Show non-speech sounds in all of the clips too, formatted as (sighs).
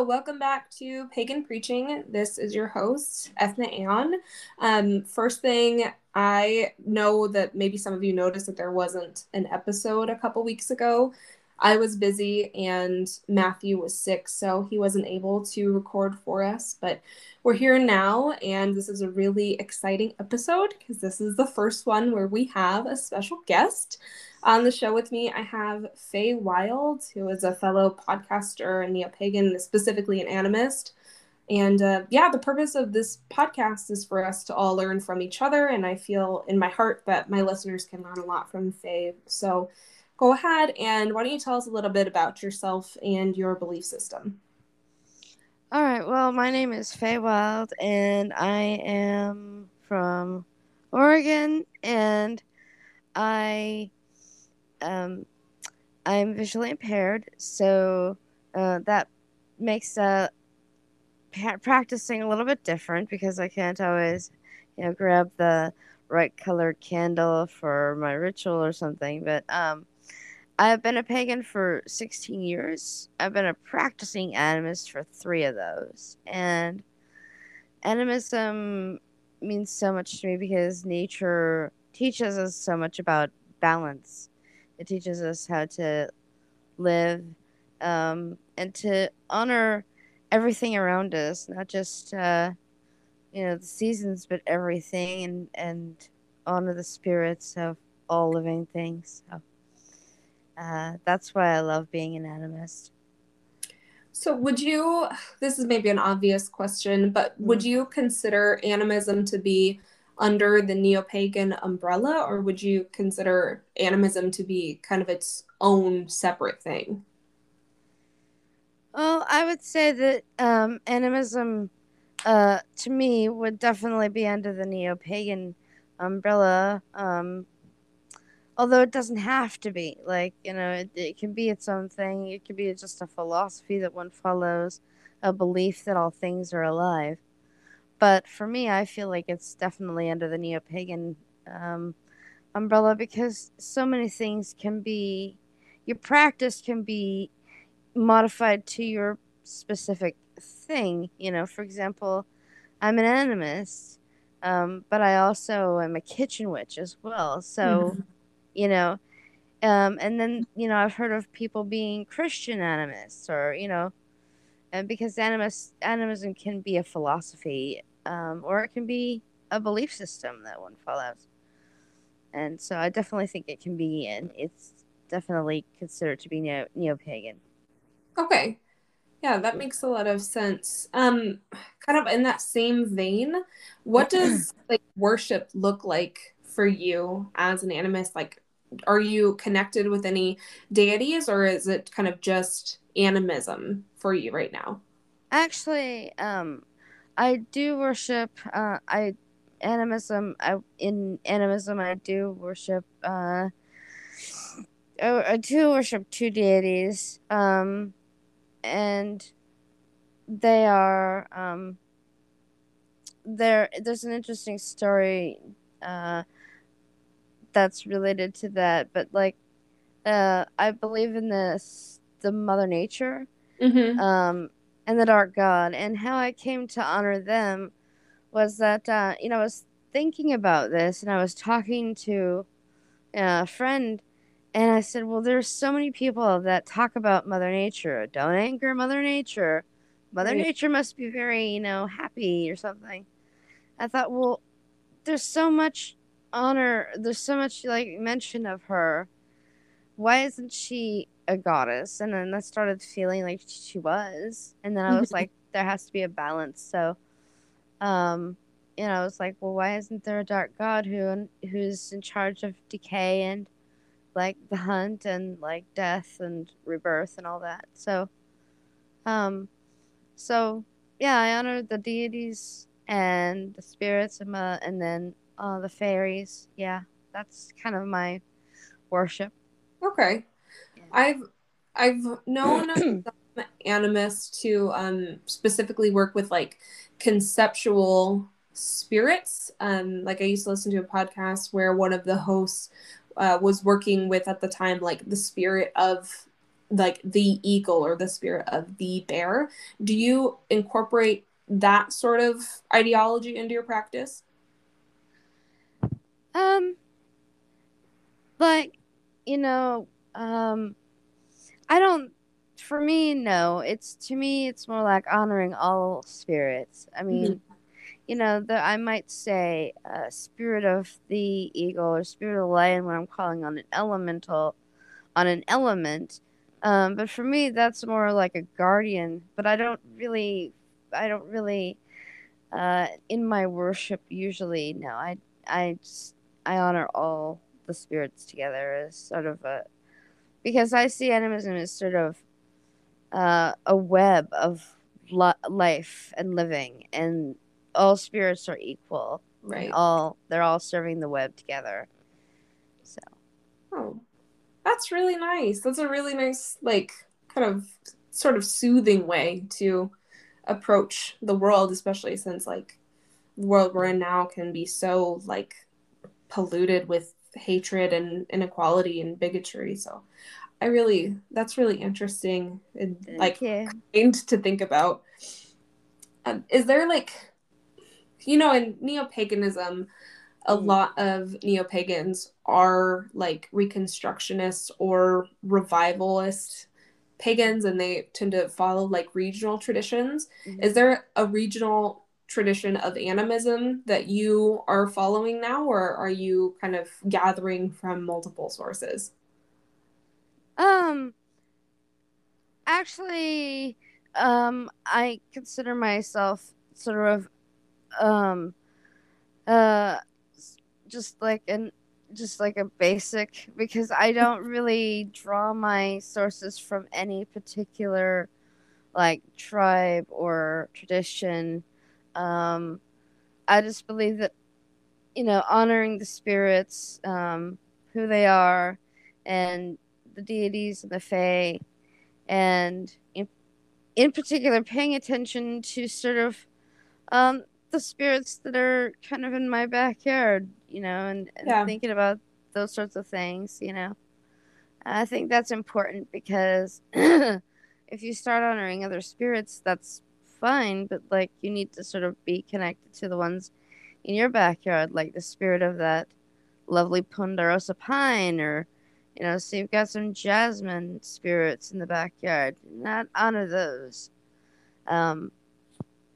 Welcome back to Pagan Preaching. This is your host, Ethne Ean. Um, first thing, I know that maybe some of you noticed that there wasn't an episode a couple weeks ago. I was busy and Matthew was sick, so he wasn't able to record for us. But we're here now, and this is a really exciting episode because this is the first one where we have a special guest. On the show with me, I have FaeWilde, who is a fellow podcaster and neo-pagan, specifically an animist. And uh, yeah, the purpose of this podcast is for us to all learn from each other. And I feel in my heart that my listeners can learn a lot from Fae. So go ahead and why don't you tell us a little bit about yourself and your belief system? All right. Well, my name is FaeWilde, and I am from Oregon, and I um, I'm visually impaired, so uh, that makes uh, practicing a little bit different because I can't always, you know, grab the right colored candle for my ritual or something. But um, I've been a pagan for 16 years. I've been a practicing animist for three of those, and animism means so much to me because nature teaches us so much about balance it teaches us how to live um, and to honor everything around us, not just uh, you know the seasons, but everything, and and honor the spirits of all living things. So uh, that's why I love being an animist. So, would you? This is maybe an obvious question, but would mm-hmm. you consider animism to be under the neo pagan umbrella, or would you consider animism to be kind of its own separate thing? Well, I would say that um, animism, uh, to me, would definitely be under the neo pagan umbrella. Um, although it doesn't have to be. Like, you know, it, it can be its own thing, it can be just a philosophy that one follows, a belief that all things are alive. But for me, I feel like it's definitely under the neo pagan um, umbrella because so many things can be, your practice can be modified to your specific thing. You know, for example, I'm an animist, um, but I also am a kitchen witch as well. So, mm-hmm. You know, um, and then you know I've heard of people being Christian animists, or you know, and because animist animism can be a philosophy um, or it can be a belief system that one follows. And so I definitely think it can be, and it's definitely considered to be neo pagan. Okay. Yeah, that makes a lot of sense. Um, kind of in that same vein, what does like worship look like for you as an animist? Like, are you connected with any deities, or is it kind of just animism for you right now? Actually, um, I do worship. Uh, I animism. I in animism. I do worship. Uh, I, I do worship two deities. Um, and they are um. There, there's an interesting story. Uh, that's related to that, but like, uh, I believe in this the Mother Nature. Mm-hmm. Um, and the Dark God. And how I came to honor them was that, uh, you know, I was thinking about this and I was talking to a friend and I said, well, there's so many people that talk about Mother Nature. Don't anger Mother Nature. Mother right. Nature must be very, you know, happy or something. I thought, well, there's so much honor, there's so much like mention of her. Why isn't she a goddess? And then I started feeling like she was. And then I was like (laughs) there has to be a balance. So um you know I was like well why isn't there a dark god who who's in charge of decay and like the hunt and like death and rebirth and all that? So um so yeah I honor the deities and the spirits and, uh, and then uh, the fairies yeah that's kind of my worship okay I've I've known (clears throat) some animists to um, specifically work with like conceptual spirits. Um, like I used to listen to a podcast where one of the hosts uh, was working with at the time like the spirit of like the eagle or the spirit of the bear. Do you incorporate that sort of ideology into your practice? Um, like, you know, um, I don't. For me, no. It's to me, it's more like honoring all spirits. I mean, mm-hmm. you know, the I might say, uh, spirit of the eagle or spirit of the lion when I'm calling on an elemental, on an element. Um, but for me, that's more like a guardian. But I don't really, I don't really, uh, in my worship usually. No, I, I just, I honor all the spirits together is sort of a because I see animism as sort of uh, a web of lo- life and living, and all spirits are equal. Right. All they're all serving the web together. So. Oh, that's really nice. That's a really nice, like, kind of sort of soothing way to approach the world, especially since like the world we're in now can be so like polluted with hatred and inequality and bigotry. So I really that's really interesting and like kind to think about. Um, is there like you know in neo-paganism a mm. lot of neo-pagans are like reconstructionists or revivalist pagans and they tend to follow like regional traditions. Mm-hmm. Is there a regional tradition of animism that you are following now, or are you kind of gathering from multiple sources? Um, actually, um, I consider myself sort of, um, uh, just like an just like a basic because I don't really draw my sources from any particular like tribe or tradition um, I just believe that, you know, honoring the spirits, um, who they are, and the deities and the Fae, and in, in particular, paying attention to sort of um, the spirits that are kind of in my backyard, you know, and, and yeah. thinking about those sorts of things, you know. I think that's important because (clears throat) if you start honoring other spirits, that's fine, but like you need to sort of be connected to the ones in your backyard, like the spirit of that lovely ponderosa pine, or you know, so you've got some jasmine spirits in the backyard. Not honor those. Um,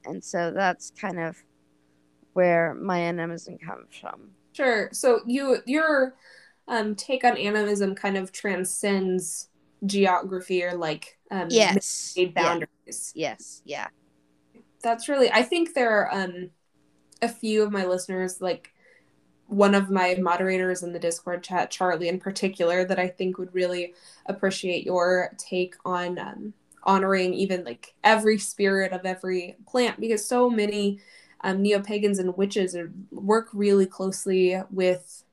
and so that's kind of where my animism comes from. Sure. So you your um, take on animism kind of transcends geography or like um, yes boundaries. Yeah. Yes. Yeah that's really i think there are um a few of my listeners like one of my moderators in the discord chat charlie in particular that i think would really appreciate your take on um, honoring even like every spirit of every plant because so many um, neo-pagans and witches are, work really closely with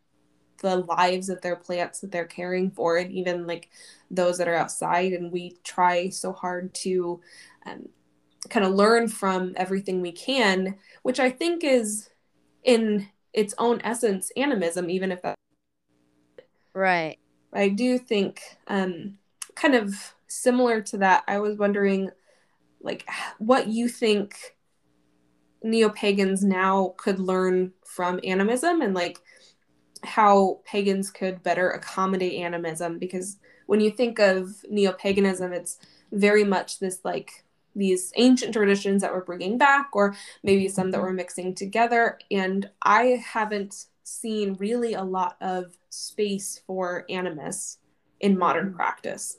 the lives of their plants that they're caring for and even like those that are outside and we try so hard to um, kind of learn from everything we can, which I think is in its own essence animism, even if that. Right. I do think, um, kind of similar to that, I was wondering, like, what you think neo pagans now could learn from animism and, like, how pagans could better accommodate animism because when you think of neo paganism, it's very much this like these ancient traditions that we're bringing back, or maybe some that we're mixing together. And I haven't seen really a lot of space for animus in modern mm. practice.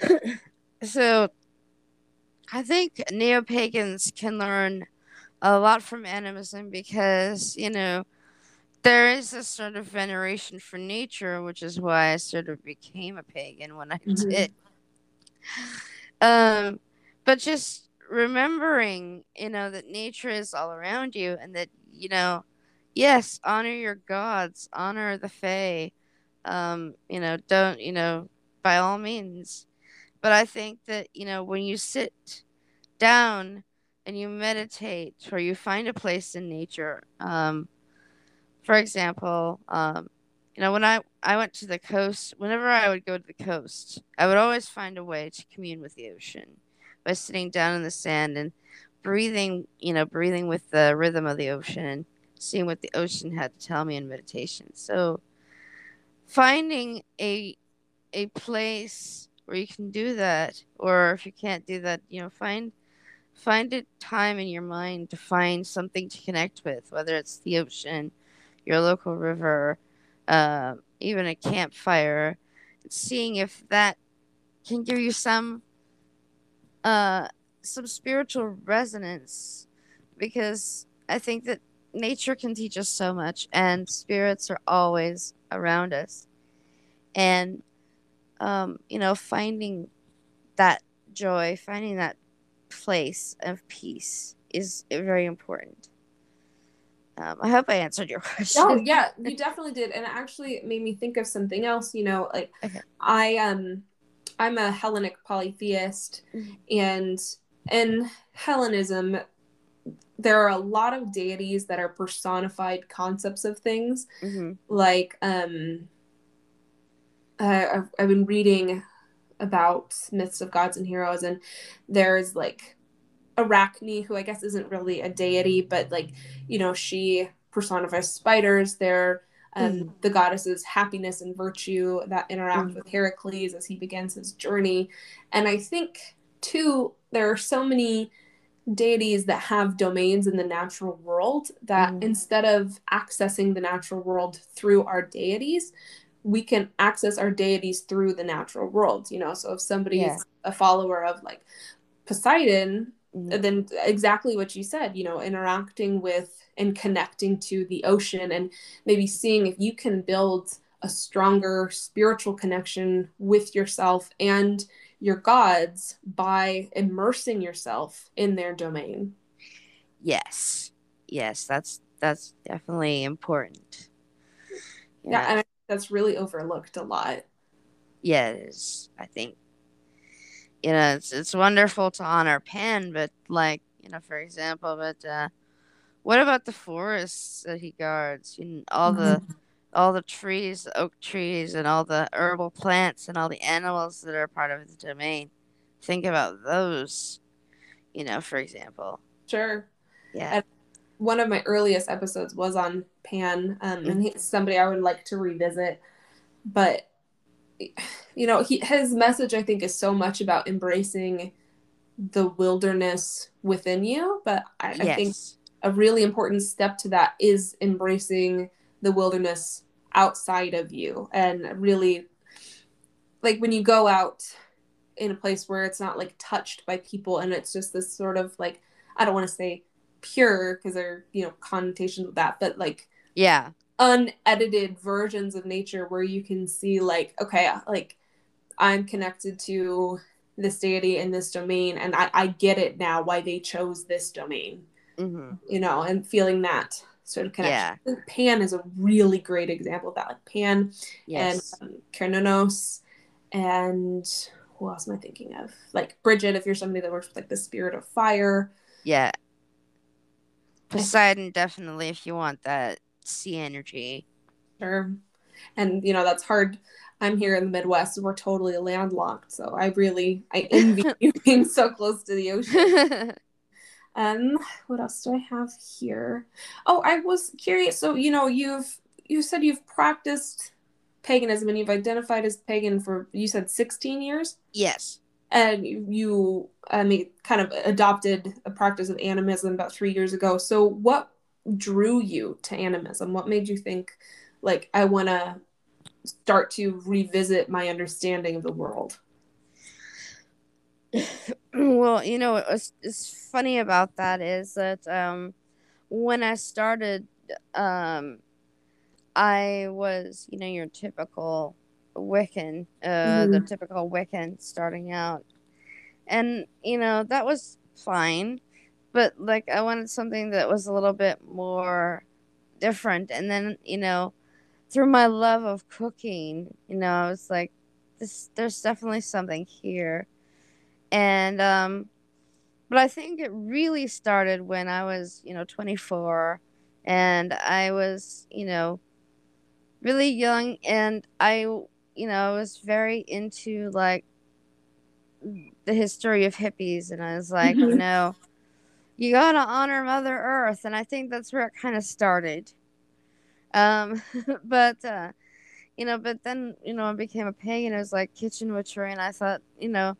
(coughs) so I think neo pagans can learn a lot from animism because, you know, there is a sort of veneration for nature, which is why I sort of became a pagan when I (laughs) mm-hmm. did um, but just remembering, you know, that nature is all around you and that, you know, yes, honor your gods, honor the Fae. Um, you know, don't, you know, by all means. But I think that, you know, when you sit down and you meditate or you find a place in nature, um, for example, um, you know, when I I went to the coast, whenever I would go to the coast, I would always find a way to commune with the ocean by sitting down in the sand and breathing, you know, breathing with the rhythm of the ocean and seeing what the ocean had to tell me in meditation. So finding a a place where you can do that or if you can't do that, you know, find find a time in your mind to find something to connect with, whether it's the ocean, your local river, uh, even a campfire, seeing if that can give you some uh, some spiritual resonance, because I think that nature can teach us so much, and spirits are always around us, and um, you know, finding that joy, finding that place of peace is very important. Um, I hope I answered your (laughs) question. Oh yeah, you definitely did, and it actually made me think of something else. You know, like okay. I um, I'm a Hellenic polytheist, mm-hmm. and in Hellenism, there are a lot of deities that are personified concepts of things. Mm-hmm. Like um, uh, I've, I've been reading about myths of gods and heroes, and there's like Arachne, who I guess isn't really a deity, but like, you know, she personifies spiders. They're um, mm. the goddesses happiness and virtue that interact mm. with Heracles as he begins his journey. And I think, too, there are so many deities that have domains in the natural world that mm. instead of accessing the natural world through our deities, we can access our deities through the natural world. You know, so if somebody yeah. is a follower of like Poseidon, mm-hmm. then exactly what you said you know interacting with and connecting to the ocean and maybe seeing if you can build a stronger spiritual connection with yourself and your gods by immersing yourself in their domain. Yes. Yes that's that's definitely important. Yeah, yeah. and that's really overlooked a lot. Yes i think you know, it's it's wonderful to honor Pan, but like, you know, for example, but uh, what about the forests that he guards? You know, all the mm-hmm. all the trees, the oak trees, and all the herbal plants, and all the animals that are part of his domain. Think about those. You know, for example. Sure. Yeah. And one of my earliest episodes was on Pan, um, mm-hmm. and he's somebody I would like to revisit, but you know, he, his message, I think, is so much about embracing the wilderness within you. But I, yes. I think a really important step to that is embracing the wilderness outside of you and really like when you go out in a place where it's not like touched by people and it's just this sort of like I don't want to say pure because there are you know connotations with that but like yeah unedited versions of nature where you can see like okay like i'm connected to this deity in this domain and i, I get it now why they chose this domain mm-hmm. you know and feeling that sort of connection yeah. pan is a really great example of that like pan yes. and um, Cernunnos and who else am i thinking of like bridget if you're somebody that works with like the spirit of fire yeah poseidon definitely if you want that sea energy. Sure. And you know, that's hard. I'm here in the Midwest. We're totally landlocked. So I really I envy (laughs) you being so close to the ocean. (laughs) um, what else do I have here? Oh, I was curious. So, you know, you've you said you've practiced paganism and you've identified as pagan for you said 16 years? Yes. And you I mean kind of adopted a practice of animism about 3 years ago. So what drew you to animism? What made you think, like, I want to start to revisit my understanding of the world? (sighs) well, you know, what's, what's funny about that is that um, when I started, um, I was, you know, your typical Wiccan, uh, mm-hmm. the typical Wiccan starting out. And, you know, that was fine but like I wanted something that was a little bit more different. And then, you know, through my love of cooking, you know, I was like, this there's definitely something here. And um but I think it really started when I was, you know, 24 and I was, you know, really young, and I, you know, I was very into like the history of hippies, and I was like, mm-hmm. you know, you gotta honor Mother Earth, and I think that's where it kind of started. Um, (laughs) but uh, you know, but then you know, I became a pagan. It was like kitchen witchery, and I thought, you know,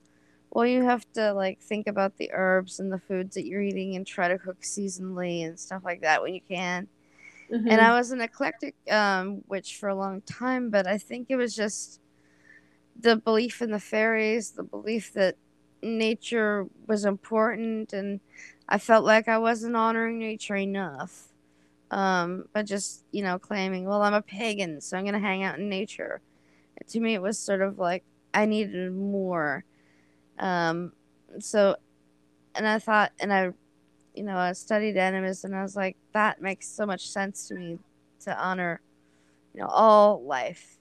well, you have to like think about the herbs and the foods that you're eating, and try to cook seasonally and stuff like that when you can. Mm-hmm. And I was an eclectic um, witch for a long time, but I think it was just the belief in the fairies, the belief that nature was important, and I felt like I wasn't honoring nature enough. Um, but just you know, claiming, well, I'm a pagan, so I'm gonna hang out in nature. To me, it was sort of like I needed more. Um, so, and I thought, and I, you know, I studied animism, and I was like, that makes so much sense to me to honor, you know, all life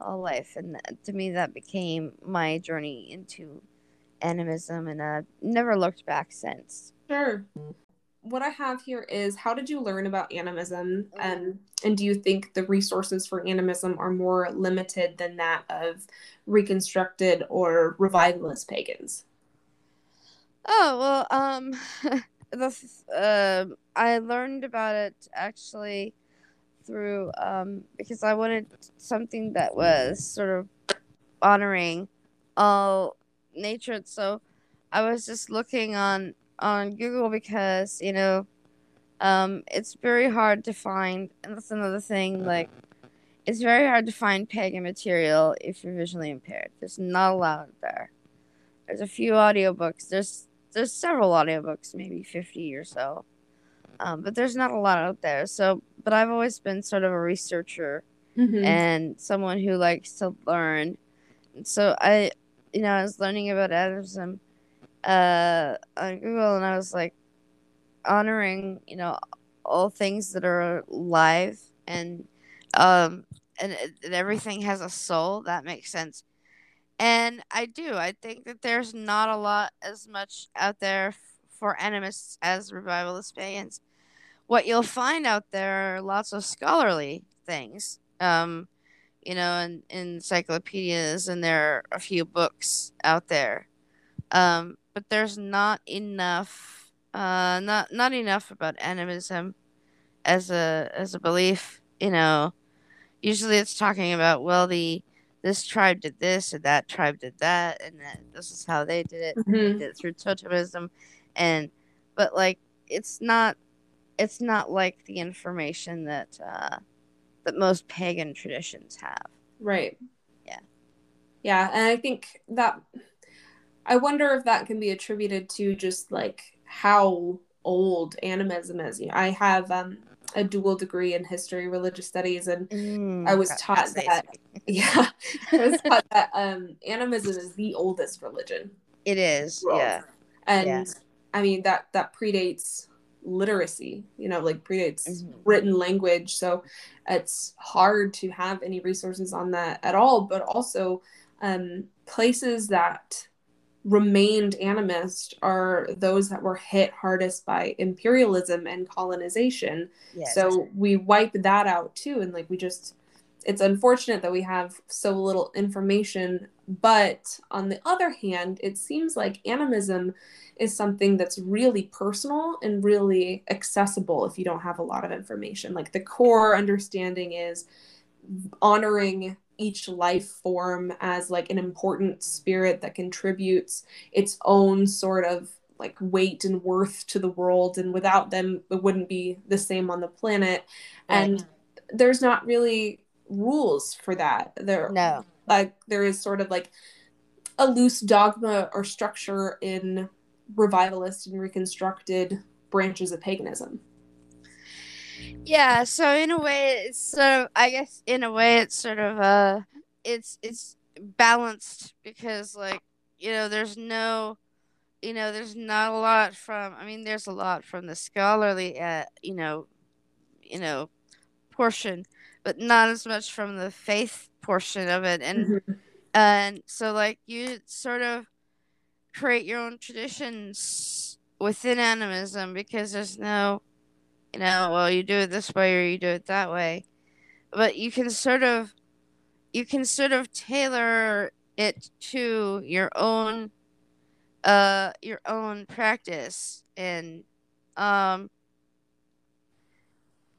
all life. And to me, that became my journey into animism, and I've never looked back since. Sure. What I have here is how did you learn about animism, and and do you think the resources for animism are more limited than that of reconstructed or revivalist pagans? Oh well, um, (laughs) the uh, I learned about it actually through um, because I wanted something that was sort of honoring all nature. So I was just looking on on Google because you know um, it's very hard to find, and that's another thing. Like it's very hard to find pagan material if you're visually impaired. There's not a lot there. There's a few audiobooks. There's there's several audiobooks, maybe 50 or so. Um, but there's not a lot out there. So, but I've always been sort of a researcher mm-hmm. and someone who likes to learn. So I, you know, I was learning about animism uh, on Google, and I was like honoring, you know, all things that are live and um and, and everything has a soul. That makes sense. And I do. I think that there's not a lot as much out there for animists as revivalist pagans what you'll find out there are lots of scholarly things. Um, you know, in, in encyclopedias, and there are a few books out there. Um, but there's not enough, uh, not not enough about animism as a as a belief. You know, usually it's talking about well the this tribe did this and that tribe did that and that this is how they did it, mm-hmm. they did it through totemism, and but like it's not it's not like the information that uh, that most pagan traditions have. Right. Yeah. Yeah, and I think that I wonder if that can be attributed to just like how old animism is. You know, I have um, a dual degree in history, religious studies, and mm, I was taught that. (laughs) Yeah, I was taught that um, animism is the oldest religion. It is. Yeah. And yeah. I mean that that predates literacy you know like predates mm-hmm. written language so it's hard to have any resources on that at all but also um, places that remained animist are those that were hit hardest by imperialism and colonization yes. so we wipe that out too and like we just it's unfortunate that we have so little information but on the other hand it seems like animism is something that's really personal and really accessible if you don't have a lot of information. Like the core understanding is honoring each life form as like an important spirit that contributes its own sort of like weight and worth to the world and without them it wouldn't be the same on the planet right. and there's not really rules for that there no like there is sort of like a loose dogma or structure in revivalist and reconstructed branches of paganism. Yeah, so in a way, it's sort of. I guess in a way, it's sort of uh, it's it's balanced because like you know, there's no, you know, there's not a lot from. I mean, there's a lot from the scholarly, uh, you know, you know, portion, but not as much from the faith portion of it, and mm-hmm. and so like you sort of create your own traditions within animism because there's no, you know, well, you do it this way or you do it that way. but you can sort of you can sort of tailor it to your own uh your own practice and um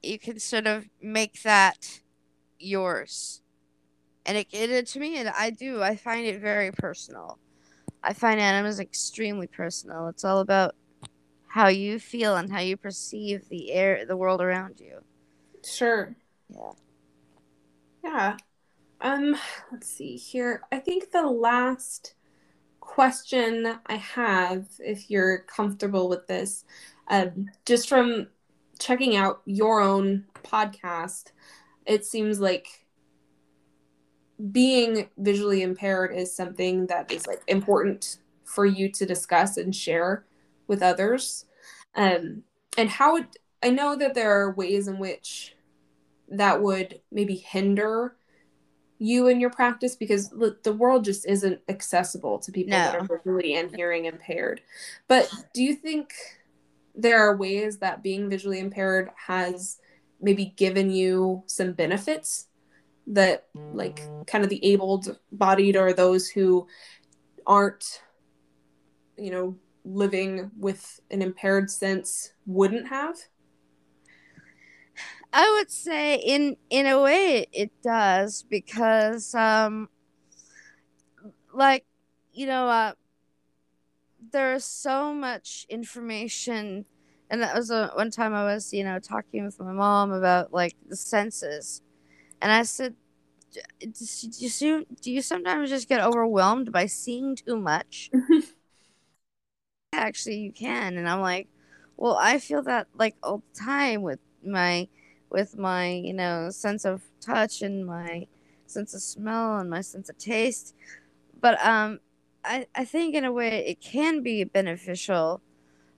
you can sort of make that yours. And it, it to me and i do i find it very personal. I find animas extremely personal. It's all about how you feel and how you perceive the air the world around you. Sure. Yeah. Yeah. Um let's see here. I think the last question i have if you're comfortable with this um, just from checking out your own podcast it seems like being visually impaired is something that is like important for you to discuss and share with others um, and how it, i know that there are ways in which that would maybe hinder you and your practice because the world just isn't accessible to people no. that are visually and hearing impaired but do you think there are ways that being visually impaired has maybe given you some benefits that like kind of the abled bodied or those who aren't you know living with an impaired sense wouldn't have? I would say in in a way it does because um like you know uh there's so much information and that was a, one time i was you know talking with my mom about like the senses and I said, do you, do you sometimes just get overwhelmed by seeing too much? (laughs) Actually, you can. And I'm like, well, I feel that like all the time with my, with my, you know, sense of touch and my sense of smell and my sense of taste. But um, I, I think in a way it can be beneficial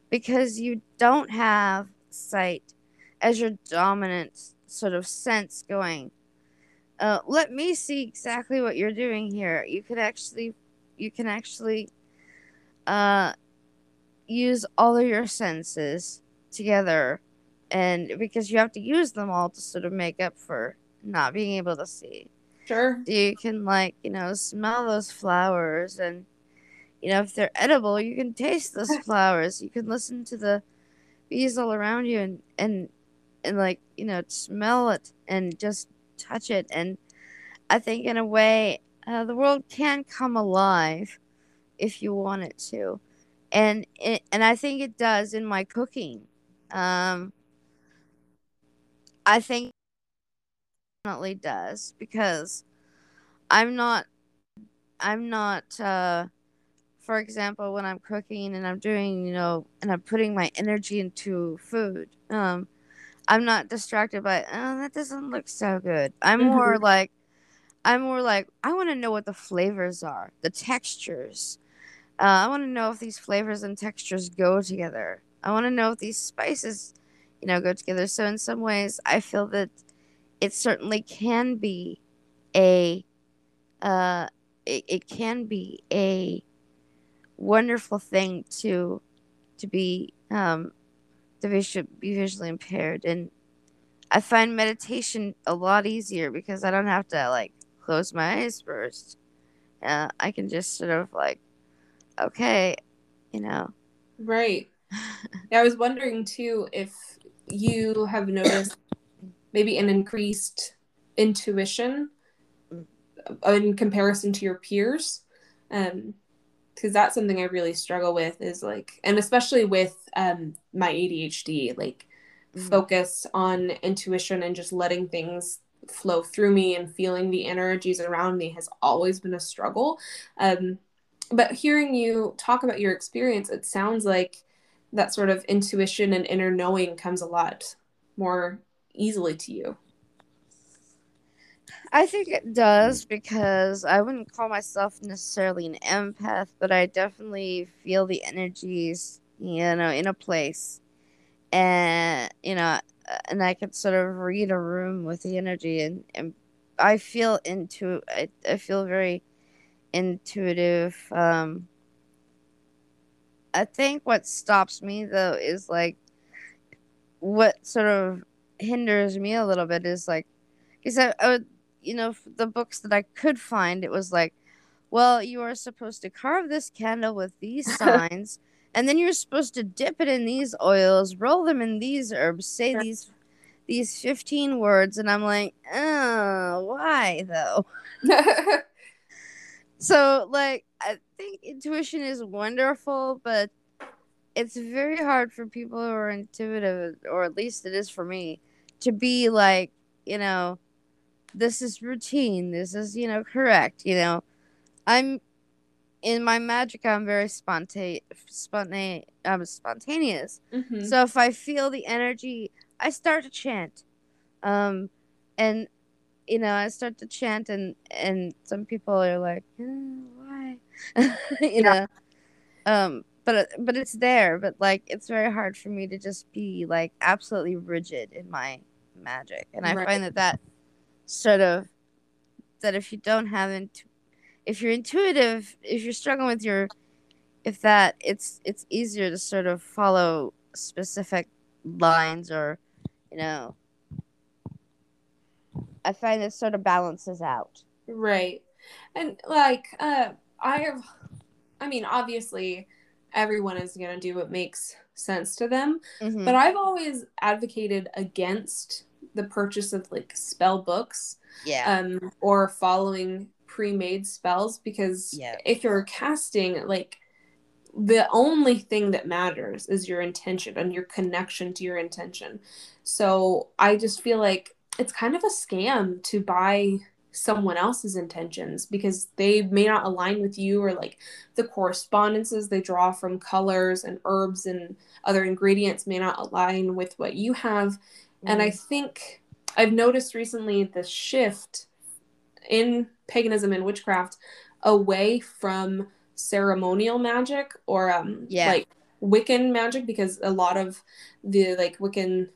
because you don't have sight as your dominant sort of sense going uh, let me see exactly what you're doing here. You could actually, you can actually, uh, use all of your senses together, and because you have to use them all to sort of make up for not being able to see. Sure. You can like you know smell those flowers, and you know if they're edible, you can taste those (laughs) flowers. You can listen to the bees all around you, and and and like you know smell it and just touch it. And I think, in a way, uh, the world can come alive if you want it to. And it, and I think it does in my cooking. Um, I think definitely does because I'm not I'm not uh for example when I'm cooking and I'm doing, you know, and I'm putting my energy into food. Um I'm not distracted by, oh, that doesn't look so good. I'm mm-hmm. more like, I'm more like, I want to know what the flavors are, the textures. Uh, I want to know if these flavors and textures go together. I want to know if these spices, you know, go together. So in some ways, I feel that it certainly can be a, uh, it, it can be a wonderful thing to, to be um, to be be visually impaired. And i find meditation a lot easier because i don't have to like close my eyes first. Uh, i can just sort of like okay you know. Right. Yeah, i was wondering too if you have noticed maybe an increased intuition mm. in comparison to your peers. Um because that's something I really struggle with is like, and especially with um, my ADHD, like mm-hmm. focus on intuition and just letting things flow through me and feeling the energies around me has always been a struggle. Um, but hearing you talk about your experience, it sounds like that sort of intuition and inner knowing comes a lot more easily to you. I think it does because I wouldn't call myself necessarily an empath, but I definitely feel the energies, you know, in a place. And, you know, and I can sort of read a room with the energy and, and I feel into I, I feel very intuitive. Um I think what stops me though is like what sort of hinders me a little bit is like because I, I would, you know, the books that I could find, it was like, well, you are supposed to carve this candle with these (laughs) signs, and then you're supposed to dip it in these oils, roll them in these herbs, say these these 15 words and I'm like, "Oh, why though?" (laughs) so, like I think intuition is wonderful, but it's very hard for people who are intuitive or at least it is for me to be like, you know, this is routine, this is, you know, correct, you know. I'm in my magic I'm very spontaneous spontane I'm spontaneous. Mhm. So if I feel the energy I start to chant. Um, and you know, I start to chant, and and some people are like, "Eh, "Why?" (laughs) you know. Um, but but it's there. But like, it's very hard for me to just be like absolutely rigid in my magic, and I Right. find that that sort of that if you don't have intu- if you're intuitive, if you're struggling with your if that it's it's easier to sort of follow specific lines or you know i find it sort of balances out Right. And like uh I have I mean obviously everyone is going to do what makes sense to them, Mhm. but I've always advocated against the purchase of like spell books yeah um or following pre-made spells because Yeah. if you're casting like the only thing that matters is your intention and your connection to your intention. So I just feel like it's kind of a scam to buy someone else's intentions because they may not align with you or like the correspondences they draw from colors and herbs and other ingredients may not align with what you have and I think I've noticed recently the shift in paganism and witchcraft away from ceremonial magic or um Yeah. like Wiccan magic because a lot of the like Wiccan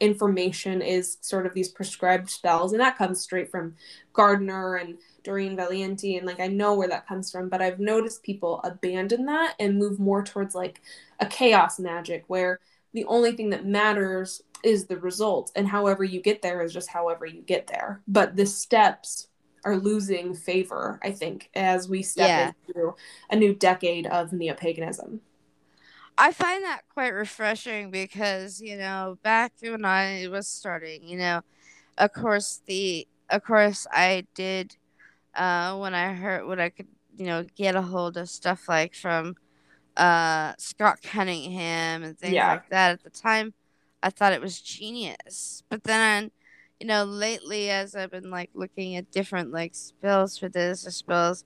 information is sort of these prescribed spells and that comes straight from Gardner and Doreen Valiente and like I know where that comes from but I've noticed people abandon that and move more towards like a chaos magic where the only thing that matters is the result and however you get there is just however you get there but the steps are losing favor i think as we step Yeah. into a new decade of neo-paganism i find that quite refreshing because you know back when i was starting you know of course the of course i did uh when i heard when i could you know get a hold of stuff like from uh scott cunningham and things Yeah. like that at the time i thought it was genius. But then you know lately as i've been like looking at different like spells for this or spells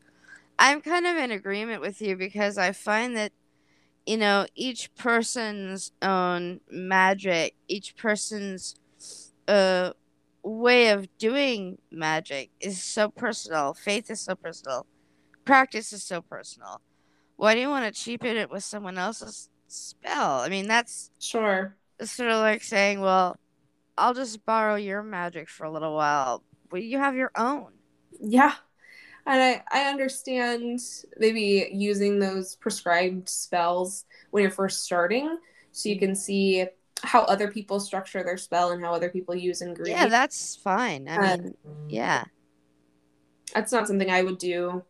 i'm kind of in agreement with you because i find that you know each person's own magic each person's uh way of doing magic is so personal. Faith is so personal. Practice is so personal. Why do you want to cheapen it with someone else's spell? I mean that's sure sort of like saying, well, I'll just borrow your magic for a little while. Well, you have your own. yeah and I, I understand maybe using those prescribed spells when you're first starting so you can see how other people structure their spell and how other people use ingredients Yeah, that's fine. I mean, um, yeah. that's not something I would do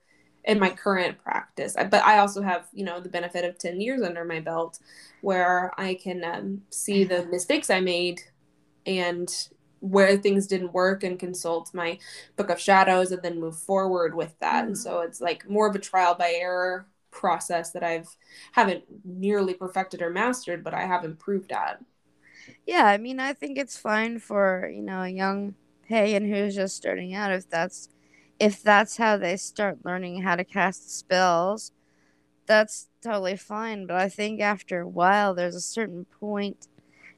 in my current practice. But I also have, you know, the benefit of 10 years under my belt where I can um, see the (sighs) mistakes I made and where things didn't work and consult my book of shadows and then move forward with that. And so it's like more of a trial by error process that I've haven't nearly perfected or mastered, but I have improved at. Yeah, I mean, I think it's fine for, you know, a young pagan who's just starting out if that's if that's how they start learning how to cast spells. That's totally fine, but I think after a while there's a certain point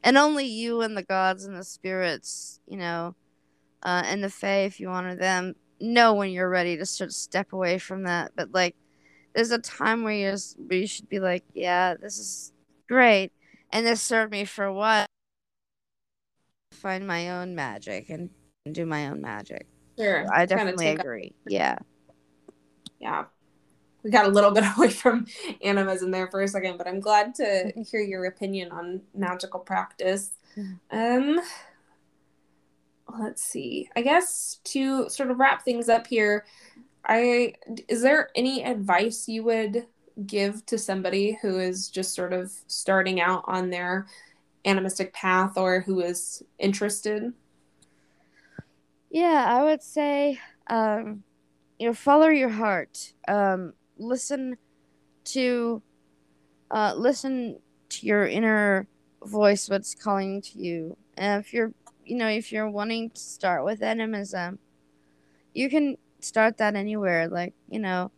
and only you and the gods and the spirits, you know, uh, and the fae, if you honor them, know when you're ready to sort of step away from that. But like, there's a time where you just, where you should be like, yeah, this is great, and this served me for while. Find my own magic and do my own magic. Sure. I definitely agree. Yeah. yeah we got a little (laughs) bit away from animism there for a second but i'm glad to hear your opinion on magical practice Mhm. um let's see. I guess to sort of wrap things up here, I is there any advice you would give to somebody who is just sort of starting out on their animistic path or who is interested? Yeah, I would say um you know follow your heart. Um listen to uh listen to your inner voice what's calling to you. And if you're you know, if you're wanting to start with animism, you can start that anywhere. Like, you know,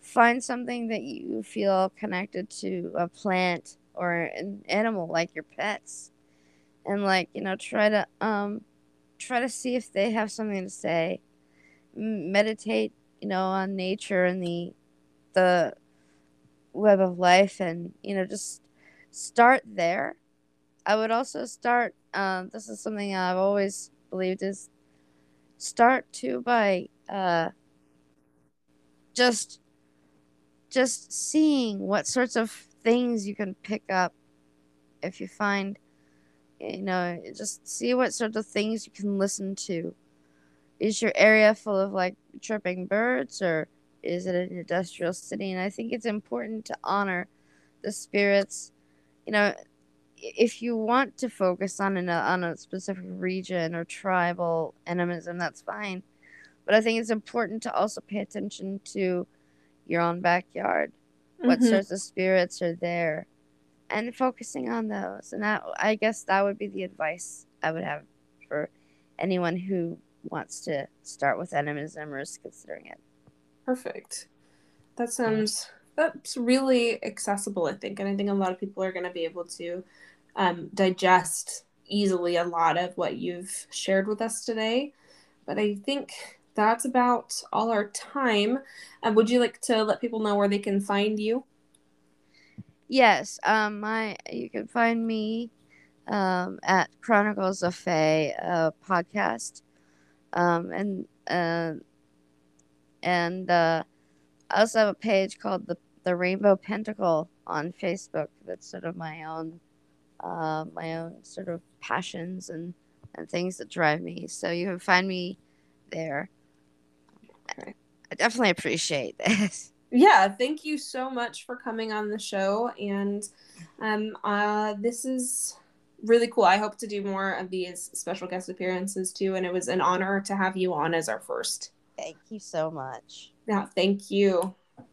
find something that you feel connected to a plant or an animal like your pets and like you know try to um try to see if they have something to say. Meditate you know on nature and the the web of life and you know just start there. I would also start um, this is something i've always believed is start too by uh, just just seeing what sorts of things you can pick up if you find you know just see what sort of things you can listen to is your area full of like chirping birds or is it an industrial city and i think it's important to honor the spirits you know if you want to focus on a, on a specific region or tribal animism that's fine but I think it's important to also pay attention to your own backyard. What mm-hmm. sorts of spirits are there? And focusing on those. And that I guess that would be the advice I would have for anyone who wants to start with animism or is considering it. Perfect. That sounds that's really accessible, I think, and I think a lot of people are going to be able to um, digest easily a lot of what you've shared with us today. But I think that's about all our time. Uh, would you like to let people know where they can find you? Yes, um, my you can find me um, at Chronicles of Fae uh, podcast, um, and uh, and uh, I also have a page called the the Rainbow Pentacle on Facebook. That's sort of my own uh, my own sort of passions and and things that drive me. So you can find me there. Okay. I definitely appreciate (laughs) this. Yeah, thank you so much for coming on the show. And um, uh, this is really cool. I hope to do more of these special guest appearances too. And it was an honor to have you on as our first. Thank you so much. Yeah, thank you.